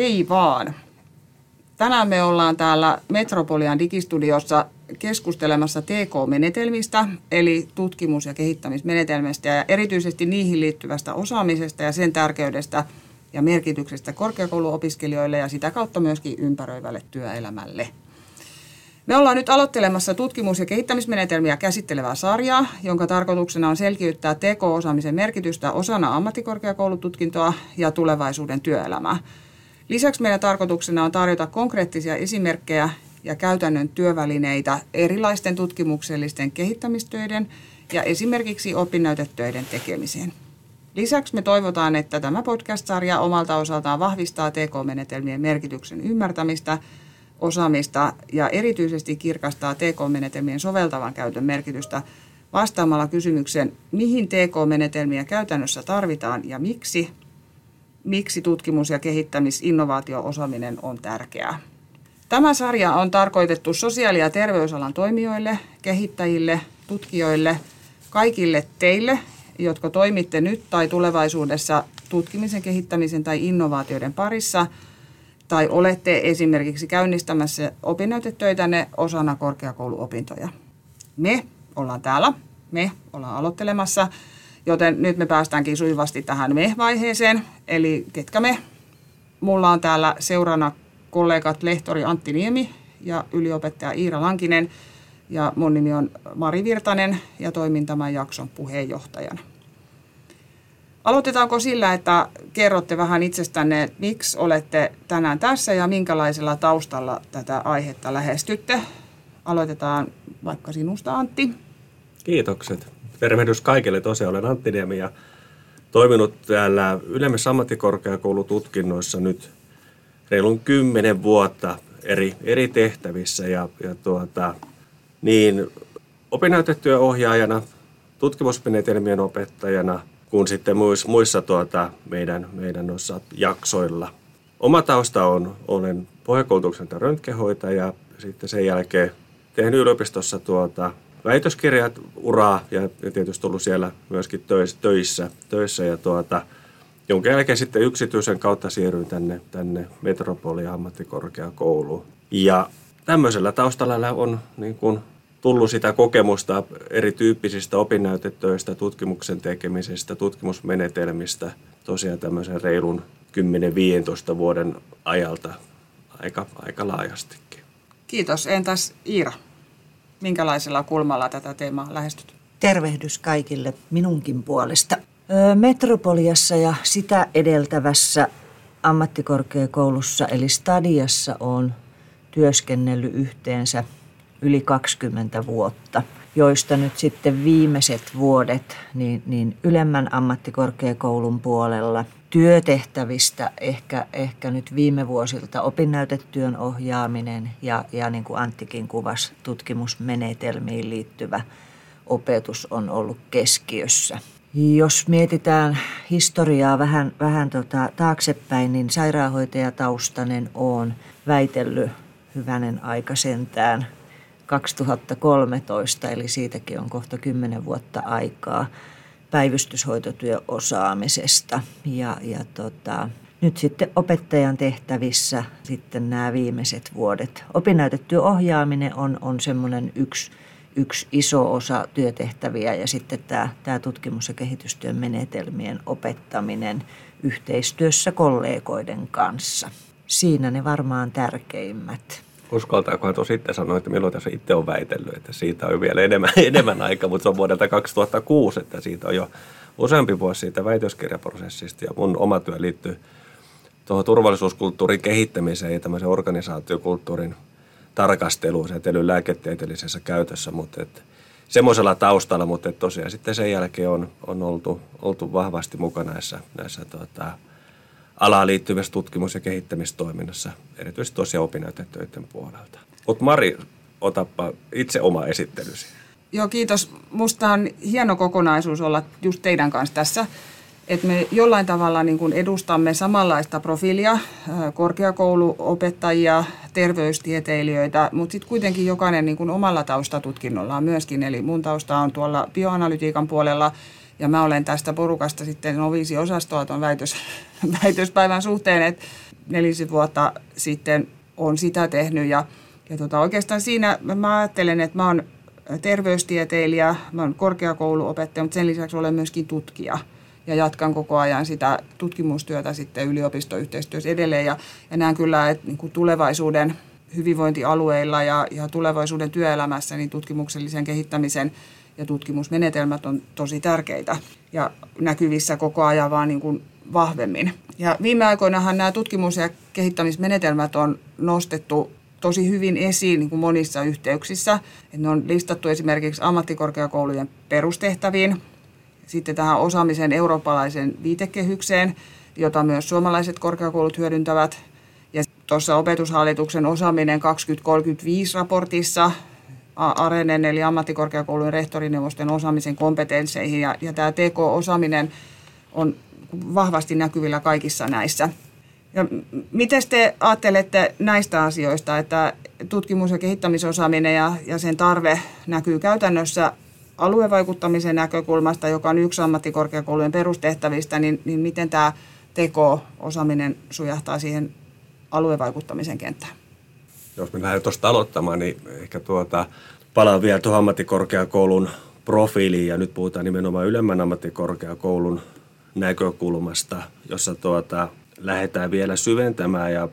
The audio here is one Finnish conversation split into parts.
Hei vaan! Tänään me ollaan täällä Metropolian digistudiossa keskustelemassa TK-menetelmistä, eli tutkimus- ja kehittämismenetelmistä ja erityisesti niihin liittyvästä osaamisesta ja sen tärkeydestä ja merkityksestä korkeakouluopiskelijoille ja sitä kautta myöskin ympäröivälle työelämälle. Me ollaan nyt aloittelemassa tutkimus- ja kehittämismenetelmiä käsittelevää sarjaa, jonka tarkoituksena on selkiyttää TK-osaamisen merkitystä osana ammattikorkeakoulututkintoa ja tulevaisuuden työelämää. Lisäksi meidän tarkoituksena on tarjota konkreettisia esimerkkejä ja käytännön työvälineitä erilaisten tutkimuksellisten kehittämistöiden ja esimerkiksi opinnäytetöiden tekemiseen. Lisäksi me toivotaan, että tämä podcast-sarja omalta osaltaan vahvistaa TK-menetelmien merkityksen ymmärtämistä, osaamista ja erityisesti kirkastaa TK-menetelmien soveltavan käytön merkitystä vastaamalla kysymykseen, mihin TK-menetelmiä käytännössä tarvitaan ja miksi, miksi tutkimus- ja kehittämis-innovaatio-osaaminen on tärkeää. Tämä sarja on tarkoitettu sosiaali- ja terveysalan toimijoille, kehittäjille, tutkijoille, kaikille teille, jotka toimitte nyt tai tulevaisuudessa tutkimisen, kehittämisen tai innovaatioiden parissa tai olette esimerkiksi käynnistämässä opinnäytetöitänne osana korkeakouluopintoja. Me ollaan täällä, me ollaan aloittelemassa, joten nyt me päästäänkin sujuvasti tähän me-vaiheeseen, eli ketkä me. Mulla on täällä seurana kollegat lehtori Antti Niemi ja yliopettaja Iira Lankinen ja mun nimi on Mari Virtanen ja toimin tämän jakson puheenjohtajana. Aloitetaanko sillä, että kerrotte vähän itsestänne, että miksi olette tänään tässä ja minkälaisella taustalla tätä aihetta lähestytte? Aloitetaan vaikka sinusta, Antti. Kiitokset. Tervehdys kaikille. Tosiaan olen Antti Niemi ja toiminut täällä ylemmissä ammattikorkeakoulututkinnoissa nyt reilun kymmenen vuotta eri, eri tehtävissä ja, ja tuota, niin opinnäytetyöohjaajana, tutkimusmenetelmien opettajana kuin sitten muissa, muissa tuota, meidän, meidän noissa jaksoilla. Oma tausta on, olen pohjakoulutuksen röntgenhoitaja, sitten sen jälkeen tehnyt yliopistossa tuota, väitöskirjat, uraa ja, ja tietysti ollut siellä myöskin töissä, töissä ja tuota, jonka jälkeen sitten yksityisen kautta siirryin tänne, tänne Metropoli ammattikorkeakouluun. Ja tämmöisellä taustalla on niin kuin tullut sitä kokemusta erityyppisistä opinnäytetöistä, tutkimuksen tekemisestä, tutkimusmenetelmistä tosiaan tämmöisen reilun 10-15 vuoden ajalta aika, aika laajastikin. Kiitos. Entäs Iira? Minkälaisella kulmalla tätä teemaa lähestyt? Tervehdys kaikille minunkin puolesta. Metropoliassa ja sitä edeltävässä ammattikorkeakoulussa eli Stadiassa on työskennellyt yhteensä yli 20 vuotta, joista nyt sitten viimeiset vuodet niin, niin ylemmän ammattikorkeakoulun puolella työtehtävistä ehkä, ehkä nyt viime vuosilta opinnäytetyön ohjaaminen ja, ja niin kuin Anttikin kuvasi tutkimusmenetelmiin liittyvä opetus on ollut keskiössä. Jos mietitään historiaa vähän, vähän tota taaksepäin, niin sairaanhoitajataustainen on väitellyt hyvänen aika sentään 2013, eli siitäkin on kohta 10 vuotta aikaa päivystyshoitotyöosaamisesta. Ja, ja tota, nyt sitten opettajan tehtävissä sitten nämä viimeiset vuodet. Opinnäytetyöohjaaminen on, on semmoinen yksi yksi iso osa työtehtäviä ja sitten tämä, tämä tutkimus- ja kehitystyön menetelmien opettaminen yhteistyössä kollegoiden kanssa. Siinä ne varmaan tärkeimmät. Uskaltaakohan tuossa sitten sanoa, että milloin tässä itse on väitellyt, että siitä on vielä enemmän, enemmän aikaa, mutta se on vuodelta 2006, että siitä on jo useampi vuosi siitä väitöskirjaprosessista ja mun oma työ liittyy tuohon turvallisuuskulttuurin kehittämiseen ja tämmöisen organisaatiokulttuurin – tarkasteluun säteilyn lääketieteellisessä käytössä, mutta et, semmoisella taustalla, mutta et tosiaan sitten sen jälkeen on, on oltu, oltu vahvasti mukana näissä, näissä tota, alaan liittyvissä tutkimus- ja kehittämistoiminnassa, erityisesti tosiaan opinnäytetöiden puolelta. Mutta Mari, otappa itse oma esittelysi. Joo, kiitos. Musta on hieno kokonaisuus olla just teidän kanssa tässä että me jollain tavalla niin kuin edustamme samanlaista profiilia, korkeakouluopettajia, terveystieteilijöitä, mutta sitten kuitenkin jokainen niin kuin omalla taustatutkinnollaan myöskin. Eli mun tausta on tuolla bioanalytiikan puolella ja mä olen tästä porukasta sitten noviisi osastoa tuon väitös, väitöspäivän suhteen, että nelisen vuotta sitten on sitä tehnyt. Ja, ja tota, oikeastaan siinä mä ajattelen, että mä oon terveystieteilijä, mä oon korkeakouluopettaja, mutta sen lisäksi olen myöskin tutkija. Ja jatkan koko ajan sitä tutkimustyötä sitten yliopistoyhteistyössä edelleen. Ja, ja näen kyllä, että niin kuin tulevaisuuden hyvinvointialueilla ja, ja tulevaisuuden työelämässä niin tutkimuksellisen kehittämisen ja tutkimusmenetelmät on tosi tärkeitä ja näkyvissä koko ajan vaan niin kuin vahvemmin. Ja viime aikoinahan nämä tutkimus- ja kehittämismenetelmät on nostettu tosi hyvin esiin niin kuin monissa yhteyksissä. Että ne on listattu esimerkiksi ammattikorkeakoulujen perustehtäviin, sitten tähän osaamisen eurooppalaisen viitekehykseen, jota myös suomalaiset korkeakoulut hyödyntävät. Ja tuossa opetushallituksen osaaminen 2035 raportissa Arenen eli ammattikorkeakoulujen rehtorineuvosten osaamisen kompetensseihin. Ja, ja tämä TK-osaaminen on vahvasti näkyvillä kaikissa näissä. Ja miten te ajattelette näistä asioista, että tutkimus- ja kehittämisosaaminen ja, ja sen tarve näkyy käytännössä aluevaikuttamisen näkökulmasta, joka on yksi ammattikorkeakoulujen perustehtävistä, niin, niin miten tämä teko-osaaminen sujahtaa siihen aluevaikuttamisen kenttään? Jos me lähdemme tuosta aloittamaan, niin ehkä tuota, palaan vielä tuohon ammattikorkeakoulun profiiliin ja nyt puhutaan nimenomaan ylemmän ammattikorkeakoulun näkökulmasta, jossa tuota, lähdetään vielä syventämään ja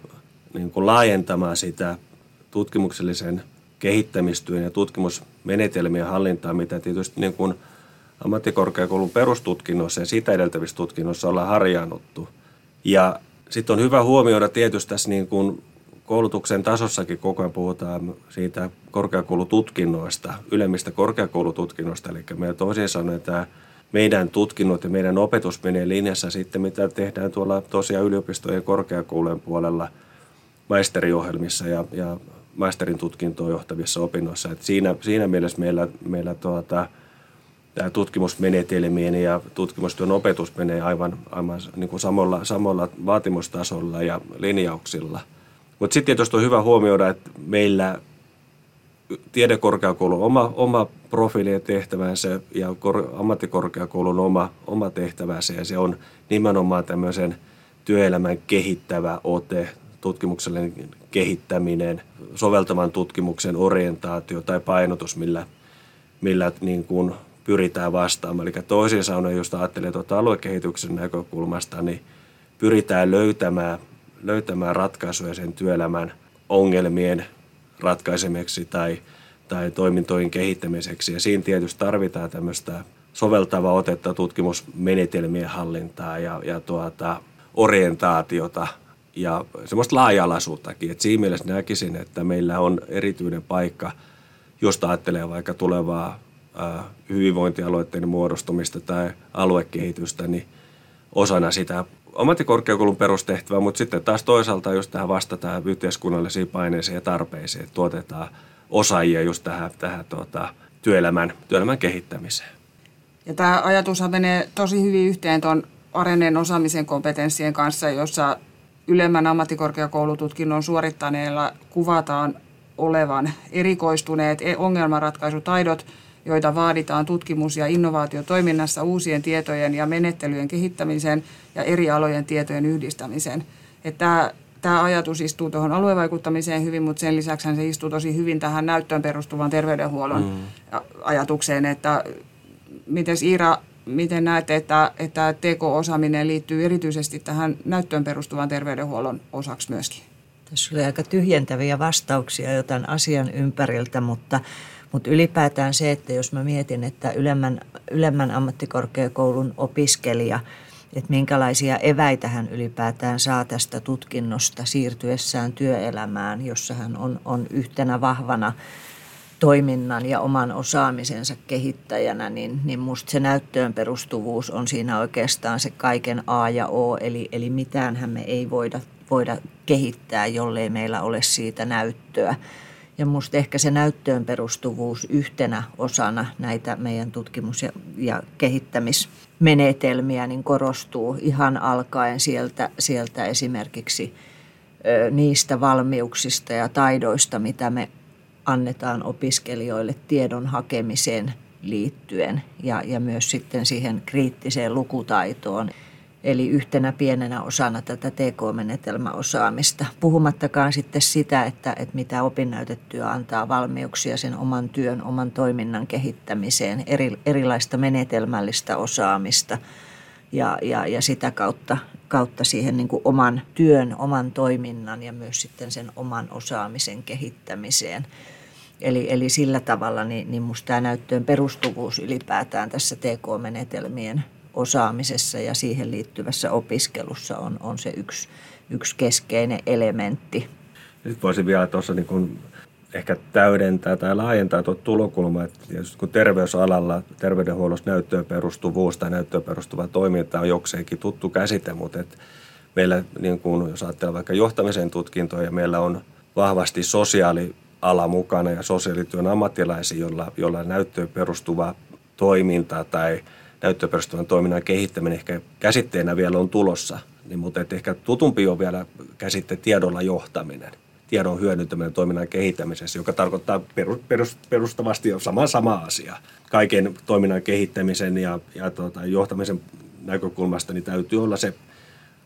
niin kuin laajentamaan sitä tutkimuksellisen kehittämistyön ja tutkimusmenetelmien hallintaa, mitä tietysti niin kuin ammattikorkeakoulun perustutkinnossa ja sitä edeltävissä tutkinnoissa ollaan harjaannuttu. Ja sitten on hyvä huomioida tietysti tässä niin kuin koulutuksen tasossakin koko ajan puhutaan siitä korkeakoulututkinnoista, ylemmistä korkeakoulututkinnoista, eli meillä toisin sanoen tämä meidän tutkinnot ja meidän opetus menee linjassa sitten, mitä tehdään tuolla tosiaan yliopistojen korkeakoulujen puolella maisteriohjelmissa ja, ja maisterin tutkintoon johtavissa opinnoissa. Et siinä, siinä mielessä meillä, meillä tuota, tämä tutkimusmenetelmien ja tutkimustyön opetus menee aivan, aivan niin kuin samalla, samalla vaatimustasolla ja linjauksilla. Mutta sitten tietysti on hyvä huomioida, että meillä tiedekorkeakoulun oma, oma profiili ja tehtävänsä ja kor, ammattikorkeakoulun oma, oma tehtävänsä ja se on nimenomaan tämmöisen työelämän kehittävä ote, tutkimuksellinen kehittäminen, soveltavan tutkimuksen orientaatio tai painotus, millä, millä niin kuin pyritään vastaamaan. Eli toisin sanoen, jos ajattelee tuota aluekehityksen näkökulmasta, niin pyritään löytämään, löytämään ratkaisuja sen työelämän ongelmien ratkaisemiseksi tai, tai toimintojen kehittämiseksi. Ja siinä tietysti tarvitaan tämmöistä soveltavaa otetta tutkimusmenetelmien hallintaa ja, ja tuota, orientaatiota ja semmoista laaja-alaisuuttakin. Et siinä mielessä näkisin, että meillä on erityinen paikka, jos ajattelee vaikka tulevaa hyvinvointialueiden muodostumista tai aluekehitystä, niin osana sitä ammattikorkeakoulun perustehtävää, mutta sitten taas toisaalta just tähän vastataan yhteiskunnallisiin paineisiin ja tarpeisiin, että tuotetaan osaajia just tähän, tähän tuota, työelämän, työelämän kehittämiseen. Ja tämä ajatus menee tosi hyvin yhteen tuon Arenen osaamisen kompetenssien kanssa, jossa ylemmän ammattikorkeakoulututkinnon suorittaneilla kuvataan olevan erikoistuneet ongelmanratkaisutaidot – joita vaaditaan tutkimus- ja innovaatiotoiminnassa uusien tietojen ja menettelyjen kehittämiseen ja eri alojen tietojen yhdistämiseen. Että tämä ajatus istuu tuohon aluevaikuttamiseen hyvin, mutta sen lisäksi se istuu tosi hyvin tähän näyttöön perustuvan terveydenhuollon mm. ajatukseen, että miten Iira, miten näette, että, että TK-osaaminen liittyy erityisesti tähän näyttöön perustuvan terveydenhuollon osaksi myöskin? Tässä oli aika tyhjentäviä vastauksia jo tämän asian ympäriltä, mutta mutta ylipäätään se, että jos mä mietin, että ylemmän, ylemmän ammattikorkeakoulun opiskelija, että minkälaisia eväitä hän ylipäätään saa tästä tutkinnosta siirtyessään työelämään, jossa hän on, on yhtenä vahvana toiminnan ja oman osaamisensa kehittäjänä, niin, niin musta se näyttöön perustuvuus on siinä oikeastaan se kaiken A ja O, eli, eli mitään me ei voida, voida kehittää, jollei meillä ole siitä näyttöä. Ja minusta ehkä se näyttöön perustuvuus yhtenä osana näitä meidän tutkimus- ja, ja kehittämismenetelmiä niin korostuu ihan alkaen sieltä, sieltä esimerkiksi ö, niistä valmiuksista ja taidoista, mitä me annetaan opiskelijoille tiedon hakemiseen liittyen ja, ja myös sitten siihen kriittiseen lukutaitoon. Eli yhtenä pienenä osana tätä TK-menetelmäosaamista. Puhumattakaan sitten sitä, että, että mitä opinnäytetyö antaa valmiuksia sen oman työn, oman toiminnan kehittämiseen, eri, erilaista menetelmällistä osaamista ja, ja, ja sitä kautta, kautta siihen niin kuin oman työn, oman toiminnan ja myös sitten sen oman osaamisen kehittämiseen. Eli, eli sillä tavalla niin, niin minusta tämä näyttöön perustuvuus ylipäätään tässä TK-menetelmien osaamisessa ja siihen liittyvässä opiskelussa on, on se yksi, yksi keskeinen elementti. Sitten voisin vielä tuossa niin kuin ehkä täydentää tai laajentaa tuota tulokulmaa, että kun terveysalalla terveydenhuollossa näyttöön perustuvuus tai näyttöön perustuva toiminta on jokseenkin tuttu käsite, mutta että meillä, niin kuin, jos ajattelee vaikka johtamisen tutkintoja, meillä on vahvasti sosiaaliala mukana ja sosiaalityön ammattilaisia, joilla, joilla näyttöön perustuva toiminta tai näyttöön perustuvan toiminnan kehittäminen ehkä käsitteenä vielä on tulossa, niin, mutta että ehkä tutumpi on vielä käsitte tiedolla johtaminen – tiedon hyödyntäminen toiminnan kehittämisessä, joka tarkoittaa perustavasti sama, sama asia. Kaiken toiminnan kehittämisen ja, ja tuota, johtamisen näkökulmasta niin täytyy olla se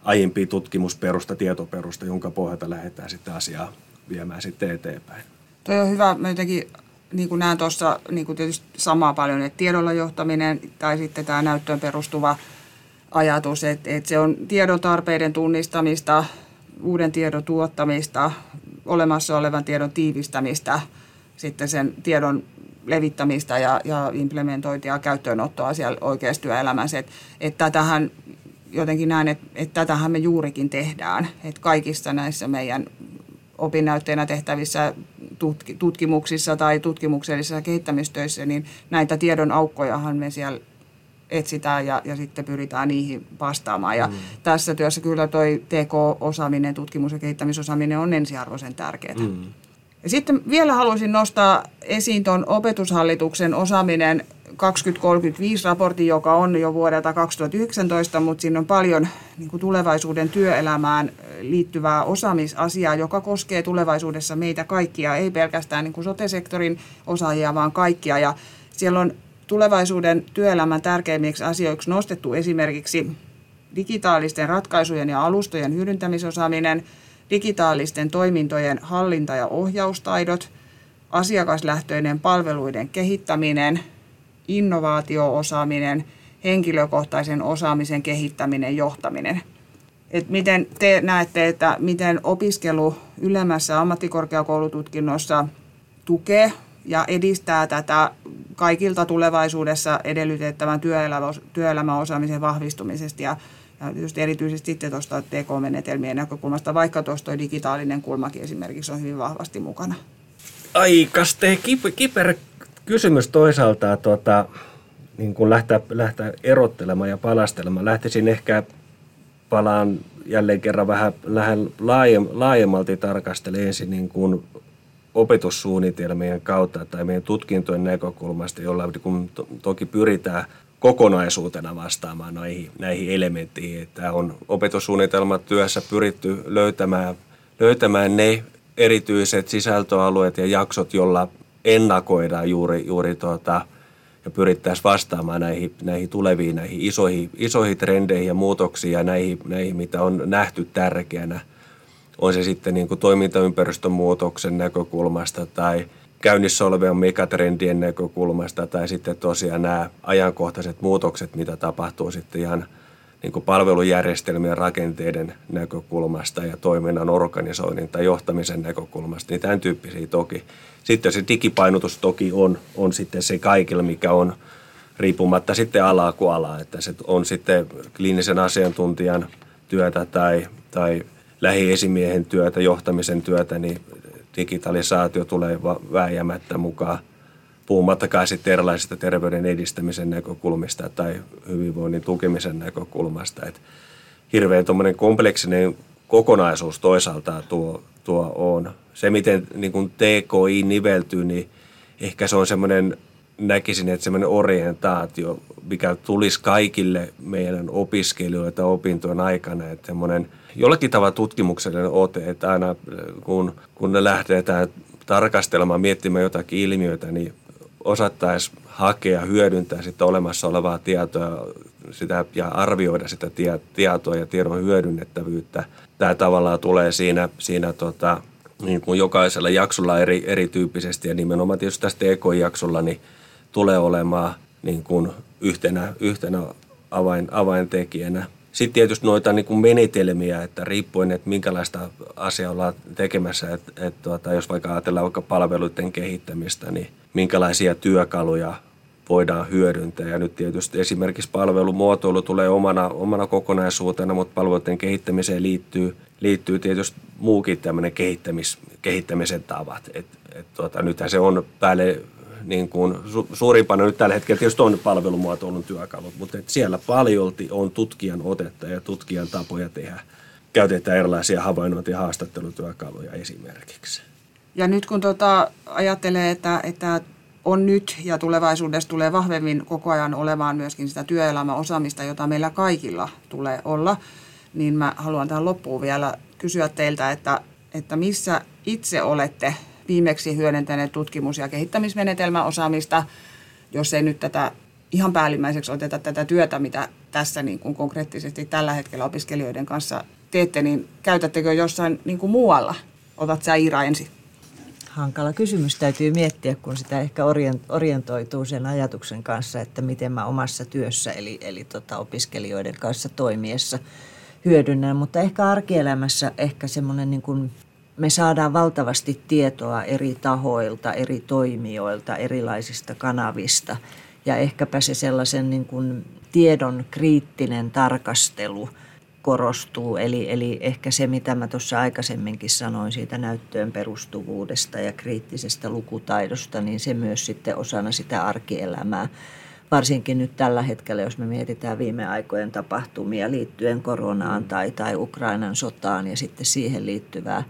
aiempi tutkimusperusta, tietoperusta, jonka pohjalta lähdetään sitten asiaa viemään sitten eteenpäin. Tuo on hyvä. Mä jotenkin niin kuin näen tuossa niin kuin tietysti samaa paljon, että tiedolla johtaminen tai sitten tämä näyttöön perustuva ajatus, että, että se on tiedon tarpeiden tunnistamista, uuden tiedon tuottamista, olemassa olevan tiedon tiivistämistä, sitten sen tiedon levittämistä ja, ja implementointia ja käyttöönottoa siellä oikeassa työelämässä. Että et tätähän jotenkin näen, että et tätähän me juurikin tehdään. Että kaikissa näissä meidän opinnäytteenä tehtävissä tutkimuksissa tai tutkimuksellisissa kehittämistöissä, niin näitä tiedon aukkojahan me siellä etsitään ja, ja sitten pyritään niihin vastaamaan. Ja mm. tässä työssä kyllä toi TK-osaaminen, tutkimus- ja kehittämisosaaminen on ensiarvoisen tärkeää. Mm. Ja sitten vielä haluaisin nostaa esiin tuon opetushallituksen osaaminen 2035 raportin, joka on jo vuodelta 2019, mutta siinä on paljon niin kuin tulevaisuuden työelämään liittyvää osaamisasiaa, joka koskee tulevaisuudessa meitä kaikkia, ei pelkästään niin kuin sote-sektorin osaajia, vaan kaikkia. Ja siellä on tulevaisuuden työelämän tärkeimmiksi asioiksi nostettu esimerkiksi digitaalisten ratkaisujen ja alustojen hyödyntämisosaaminen, digitaalisten toimintojen hallinta- ja ohjaustaidot, asiakaslähtöinen palveluiden kehittäminen, innovaatioosaaminen, henkilökohtaisen osaamisen kehittäminen, johtaminen. Et miten te näette, että miten opiskelu ylemmässä ammattikorkeakoulututkinnossa tukee ja edistää tätä kaikilta tulevaisuudessa edellytettävän työelämä, työelämäosaamisen vahvistumisesta ja, ja tietysti erityisesti sitten tuosta TK-menetelmien näkökulmasta, vaikka tuosta digitaalinen kulmakin esimerkiksi on hyvin vahvasti mukana. Aikas, te kiperä kysymys toisaalta, tuota, niin kun lähtää, lähtää erottelemaan ja palastelemaan. Lähtisin ehkä palaan jälleen kerran vähän laajemmalti tarkastelemaan ensin niin kuin opetussuunnitelmien kautta tai meidän tutkintojen näkökulmasta, jolla kun to, toki pyritään kokonaisuutena vastaamaan näihin, näihin elementteihin. Että on opetussuunnitelmat työssä pyritty löytämään, löytämään ne erityiset sisältöalueet ja jaksot, jolla ennakoidaan juuri, juuri tuota, ja pyrittäisiin vastaamaan näihin, näihin tuleviin näihin isoihin, isoihin trendeihin ja muutoksiin ja näihin, näihin, mitä on nähty tärkeänä – on se sitten niin kuin toimintaympäristön muutoksen näkökulmasta tai käynnissä olevien megatrendien näkökulmasta tai sitten tosiaan nämä ajankohtaiset muutokset, mitä tapahtuu sitten ihan niin kuin palvelujärjestelmien rakenteiden näkökulmasta ja toiminnan organisoinnin tai johtamisen näkökulmasta, niin tämän tyyppisiä toki. Sitten se digipainotus toki on, on sitten se kaikilla, mikä on riippumatta sitten alaa kuin alaa, että se on sitten kliinisen asiantuntijan työtä tai, tai lähiesimiehen työtä, johtamisen työtä, niin digitalisaatio tulee vääjäämättä mukaan. Puhumattakaan sitten erilaisista terveyden edistämisen näkökulmista tai hyvinvoinnin tukemisen näkökulmasta. Et hirveän kompleksinen kokonaisuus toisaalta tuo, tuo on. Se, miten niin kun TKI niveltyy, niin ehkä se on semmoinen, näkisin, että semmoinen orientaatio, mikä tulisi kaikille meidän opiskelijoita opintojen aikana, että semmoinen – jollakin tavalla tutkimuksellinen ote, että aina kun, kun lähdetään tarkastelemaan, miettimään jotakin ilmiötä, niin osattaisiin hakea, hyödyntää sitä olemassa olevaa tietoa sitä, ja arvioida sitä tie, tietoa ja tiedon hyödynnettävyyttä. Tämä tavallaan tulee siinä, siinä tota, niin kuin jokaisella jaksolla eri, erityyppisesti ja nimenomaan tietysti tässä TK-jaksolla niin tulee olemaan niin kuin yhtenä, yhtenä avain, avaintekijänä. Sitten tietysti noita niin kuin menetelmiä, että riippuen, että minkälaista asiaa ollaan tekemässä, että, että tuota, jos vaikka ajatellaan vaikka palveluiden kehittämistä, niin minkälaisia työkaluja voidaan hyödyntää. Ja nyt tietysti esimerkiksi palvelumuotoilu tulee omana, omana kokonaisuutena, mutta palveluiden kehittämiseen liittyy, liittyy tietysti muukin tämmöinen kehittämis, kehittämisen tavat. Et, et tuota, nythän se on päälle niin kuin su, suurimpana nyt tällä hetkellä tietysti on palvelumuotoilun työkalut, mutta et siellä paljolti on tutkijan otetta ja tutkijan tapoja tehdä. Käytetään erilaisia havainnointi- ja haastattelutyökaluja esimerkiksi. Ja nyt kun tota, ajattelee, että, että on nyt ja tulevaisuudessa tulee vahvemmin koko ajan olemaan myöskin sitä työelämäosaamista, jota meillä kaikilla tulee olla, niin mä haluan tähän loppuun vielä kysyä teiltä, että, että missä itse olette viimeksi hyödyntäneet tutkimus- ja kehittämismenetelmäosaamista, jos ei nyt tätä ihan päällimmäiseksi oteta tätä työtä, mitä tässä niin kuin konkreettisesti tällä hetkellä opiskelijoiden kanssa teette, niin käytättekö jossain niin kuin muualla? Otat sä Iira ensin hankala kysymys täytyy miettiä, kun sitä ehkä orientoituu sen ajatuksen kanssa, että miten mä omassa työssä eli, eli tota opiskelijoiden kanssa toimiessa hyödynnän. Mutta ehkä arkielämässä ehkä semmoinen niin kuin me saadaan valtavasti tietoa eri tahoilta, eri toimijoilta, erilaisista kanavista. Ja ehkäpä se sellaisen niin kuin tiedon kriittinen tarkastelu – korostuu. Eli, eli ehkä se, mitä mä tuossa aikaisemminkin sanoin siitä näyttöön perustuvuudesta ja kriittisestä lukutaidosta, niin se myös sitten osana sitä arkielämää. Varsinkin nyt tällä hetkellä, jos me mietitään viime aikojen tapahtumia liittyen koronaan tai, tai Ukrainan sotaan ja sitten siihen liittyvää,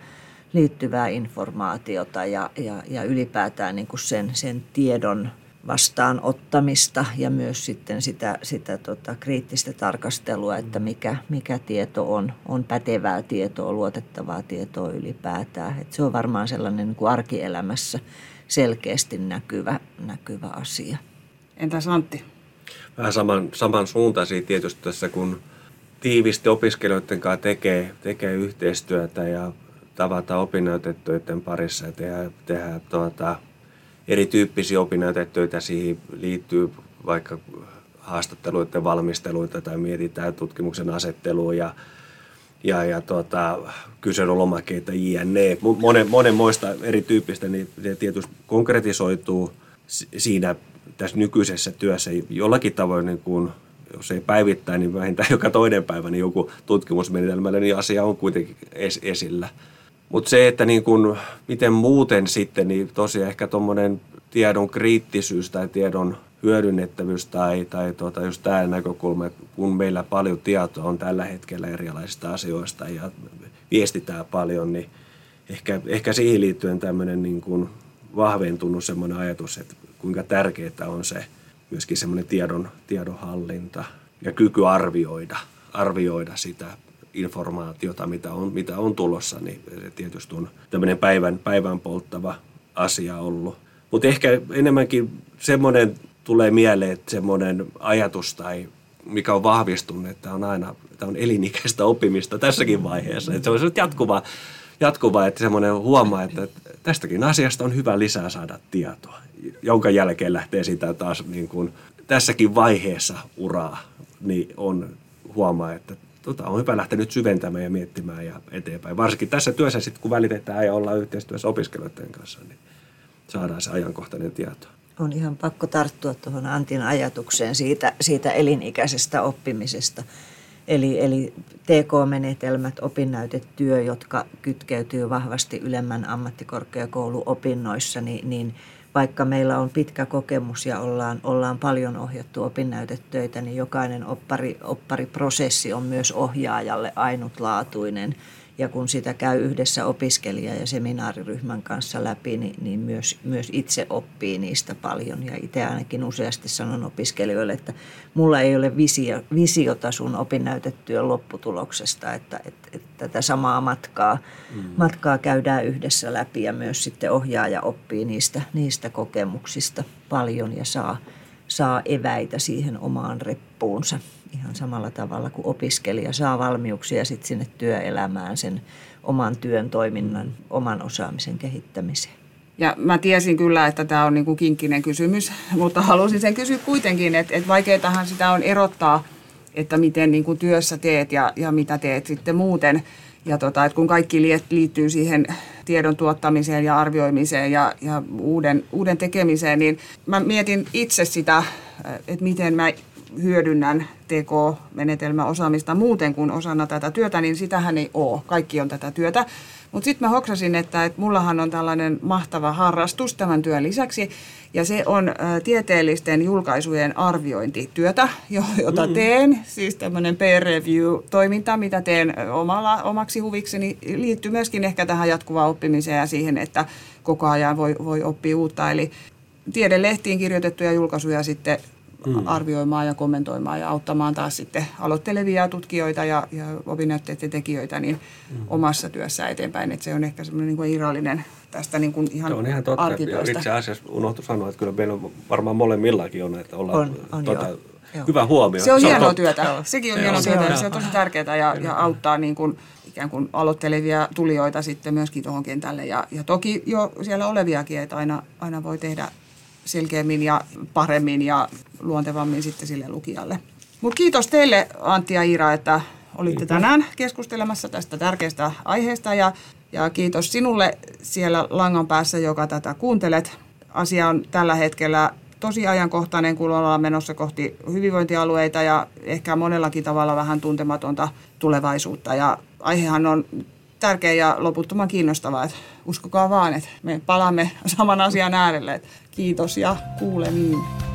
liittyvää informaatiota ja, ja, ja ylipäätään niin kuin sen, sen tiedon vastaanottamista ja myös sitten sitä, sitä tota, kriittistä tarkastelua, että mikä, mikä tieto on, on pätevää tietoa, luotettavaa tietoa ylipäätään. Et se on varmaan sellainen niin kuin arkielämässä selkeästi näkyvä, näkyvä asia. Entä Antti? Vähän saman, saman suuntaisia tietysti tässä, kun tiivisti opiskelijoiden kanssa tekee, tekee yhteistyötä ja tavata opinnäytetöiden parissa ja tehdä, tehdä tuota, erityyppisiä opinnäytetöitä siihen liittyy vaikka haastatteluiden valmisteluita tai mietitään tutkimuksen asettelua ja, ja, ja tota, kyselylomakkeita jne. Monen, monenmoista erityyppistä, niin tietysti konkretisoituu siinä tässä nykyisessä työssä jollakin tavoin, niin kuin, jos ei päivittäin, niin vähintään joka toinen päivä niin joku tutkimusmenetelmällä, niin asia on kuitenkin es, esillä – mutta se, että niin kun, miten muuten sitten, niin tosiaan ehkä tuommoinen tiedon kriittisyys tai tiedon hyödynnettävyys tai, tai tuota, just tämä näkökulma, kun meillä paljon tietoa on tällä hetkellä erilaisista asioista ja viestitään paljon, niin ehkä, ehkä siihen liittyen tämmöinen niin kuin vahventunut semmoinen ajatus, että kuinka tärkeää on se myöskin semmoinen tiedon, tiedonhallinta ja kyky arvioida, arvioida sitä informaatiota, mitä on, mitä on tulossa, niin se tietysti on tämmöinen päivän, päivän polttava asia ollut. Mutta ehkä enemmänkin semmoinen tulee mieleen, että semmoinen ajatus tai mikä on vahvistunut, että on aina että on elinikäistä oppimista tässäkin vaiheessa. Että se on jatkuva, jatkuva että semmoinen huomaa, että tästäkin asiasta on hyvä lisää saada tietoa, jonka jälkeen lähtee sitä taas niin kuin tässäkin vaiheessa uraa, niin on huomaa, että tota, on hyvä lähteä nyt syventämään ja miettimään ja eteenpäin. Varsinkin tässä työssä sitten, kun välitetään ja ollaan yhteistyössä opiskelijoiden kanssa, niin saadaan se ajankohtainen tieto. On ihan pakko tarttua tuohon Antin ajatukseen siitä, siitä elinikäisestä oppimisesta. Eli, eli TK-menetelmät, opinnäytetyö, jotka kytkeytyy vahvasti ylemmän ammattikorkeakouluopinnoissa, niin, niin – vaikka meillä on pitkä kokemus ja ollaan, ollaan paljon ohjattu opinnäytetöitä, niin jokainen oppari, oppariprosessi on myös ohjaajalle ainutlaatuinen. Ja kun sitä käy yhdessä opiskelija- ja seminaariryhmän kanssa läpi, niin, niin myös, myös itse oppii niistä paljon. Ja itse ainakin useasti sanon opiskelijoille, että mulla ei ole visio, visiota sun opinnäytetyön lopputuloksesta, että, että, että tätä samaa matkaa, mm. matkaa käydään yhdessä läpi ja myös sitten ohjaaja oppii niistä, niistä kokemuksista paljon ja saa, saa eväitä siihen omaan reppuunsa ihan samalla tavalla kuin opiskelija saa valmiuksia sitten sinne työelämään sen oman työn toiminnan, oman osaamisen kehittämiseen. Ja mä tiesin kyllä, että tämä on niinku kinkkinen kysymys, mutta halusin sen kysyä kuitenkin, että, että vaikeatahan sitä on erottaa, että miten niinku työssä teet ja, ja mitä teet sitten muuten. Ja tota, että kun kaikki liittyy siihen tiedon tuottamiseen ja arvioimiseen ja, ja uuden, uuden tekemiseen, niin mä mietin itse sitä, että miten mä hyödynnän TK-menetelmäosaamista muuten kuin osana tätä työtä, niin sitähän ei ole. Kaikki on tätä työtä. Mutta sitten mä hoksasin, että, että mullahan on tällainen mahtava harrastus tämän työn lisäksi, ja se on ä, tieteellisten julkaisujen arviointityötä, jota mm. teen. Siis tämmöinen peer review-toiminta, mitä teen omalla, omaksi huvikseni, liittyy myöskin ehkä tähän jatkuvaan oppimiseen ja siihen, että koko ajan voi, voi oppia uutta. Eli tiedelehtiin kirjoitettuja julkaisuja sitten mm. arvioimaan ja kommentoimaan ja auttamaan taas sitten aloittelevia tutkijoita ja, ja opinnäytteiden tekijöitä niin mm. omassa työssä eteenpäin. Että se on ehkä semmoinen niin kuin irrallinen tästä niin kuin ihan, se on ihan totta. Ja itse asiassa unohtu sanoa, että kyllä meillä on varmaan molemmillakin on, että ollaan on, on tuota, joo. hyvä huomio. Se on, se hienoa on työtä. Sekin on hienoa työtä. Se on tosi tärkeää ja, ja auttaa niin kuin, ikään kuin aloittelevia tulijoita sitten myöskin tuohon kentälle. Ja, ja toki jo siellä oleviakin, että aina, aina voi tehdä selkeämmin ja paremmin ja luontevammin sitten sille lukijalle. Mutta kiitos teille Antti ja Iira, että olitte tänään keskustelemassa tästä tärkeästä aiheesta ja, ja kiitos sinulle siellä langan päässä, joka tätä kuuntelet. Asia on tällä hetkellä tosi ajankohtainen, kun ollaan menossa kohti hyvinvointialueita ja ehkä monellakin tavalla vähän tuntematonta tulevaisuutta. Ja aihehan on tärkeä ja loputtoman kiinnostava. Että uskokaa vaan, että me palaamme saman asian äärelle. Kiitos ja kuulemiin.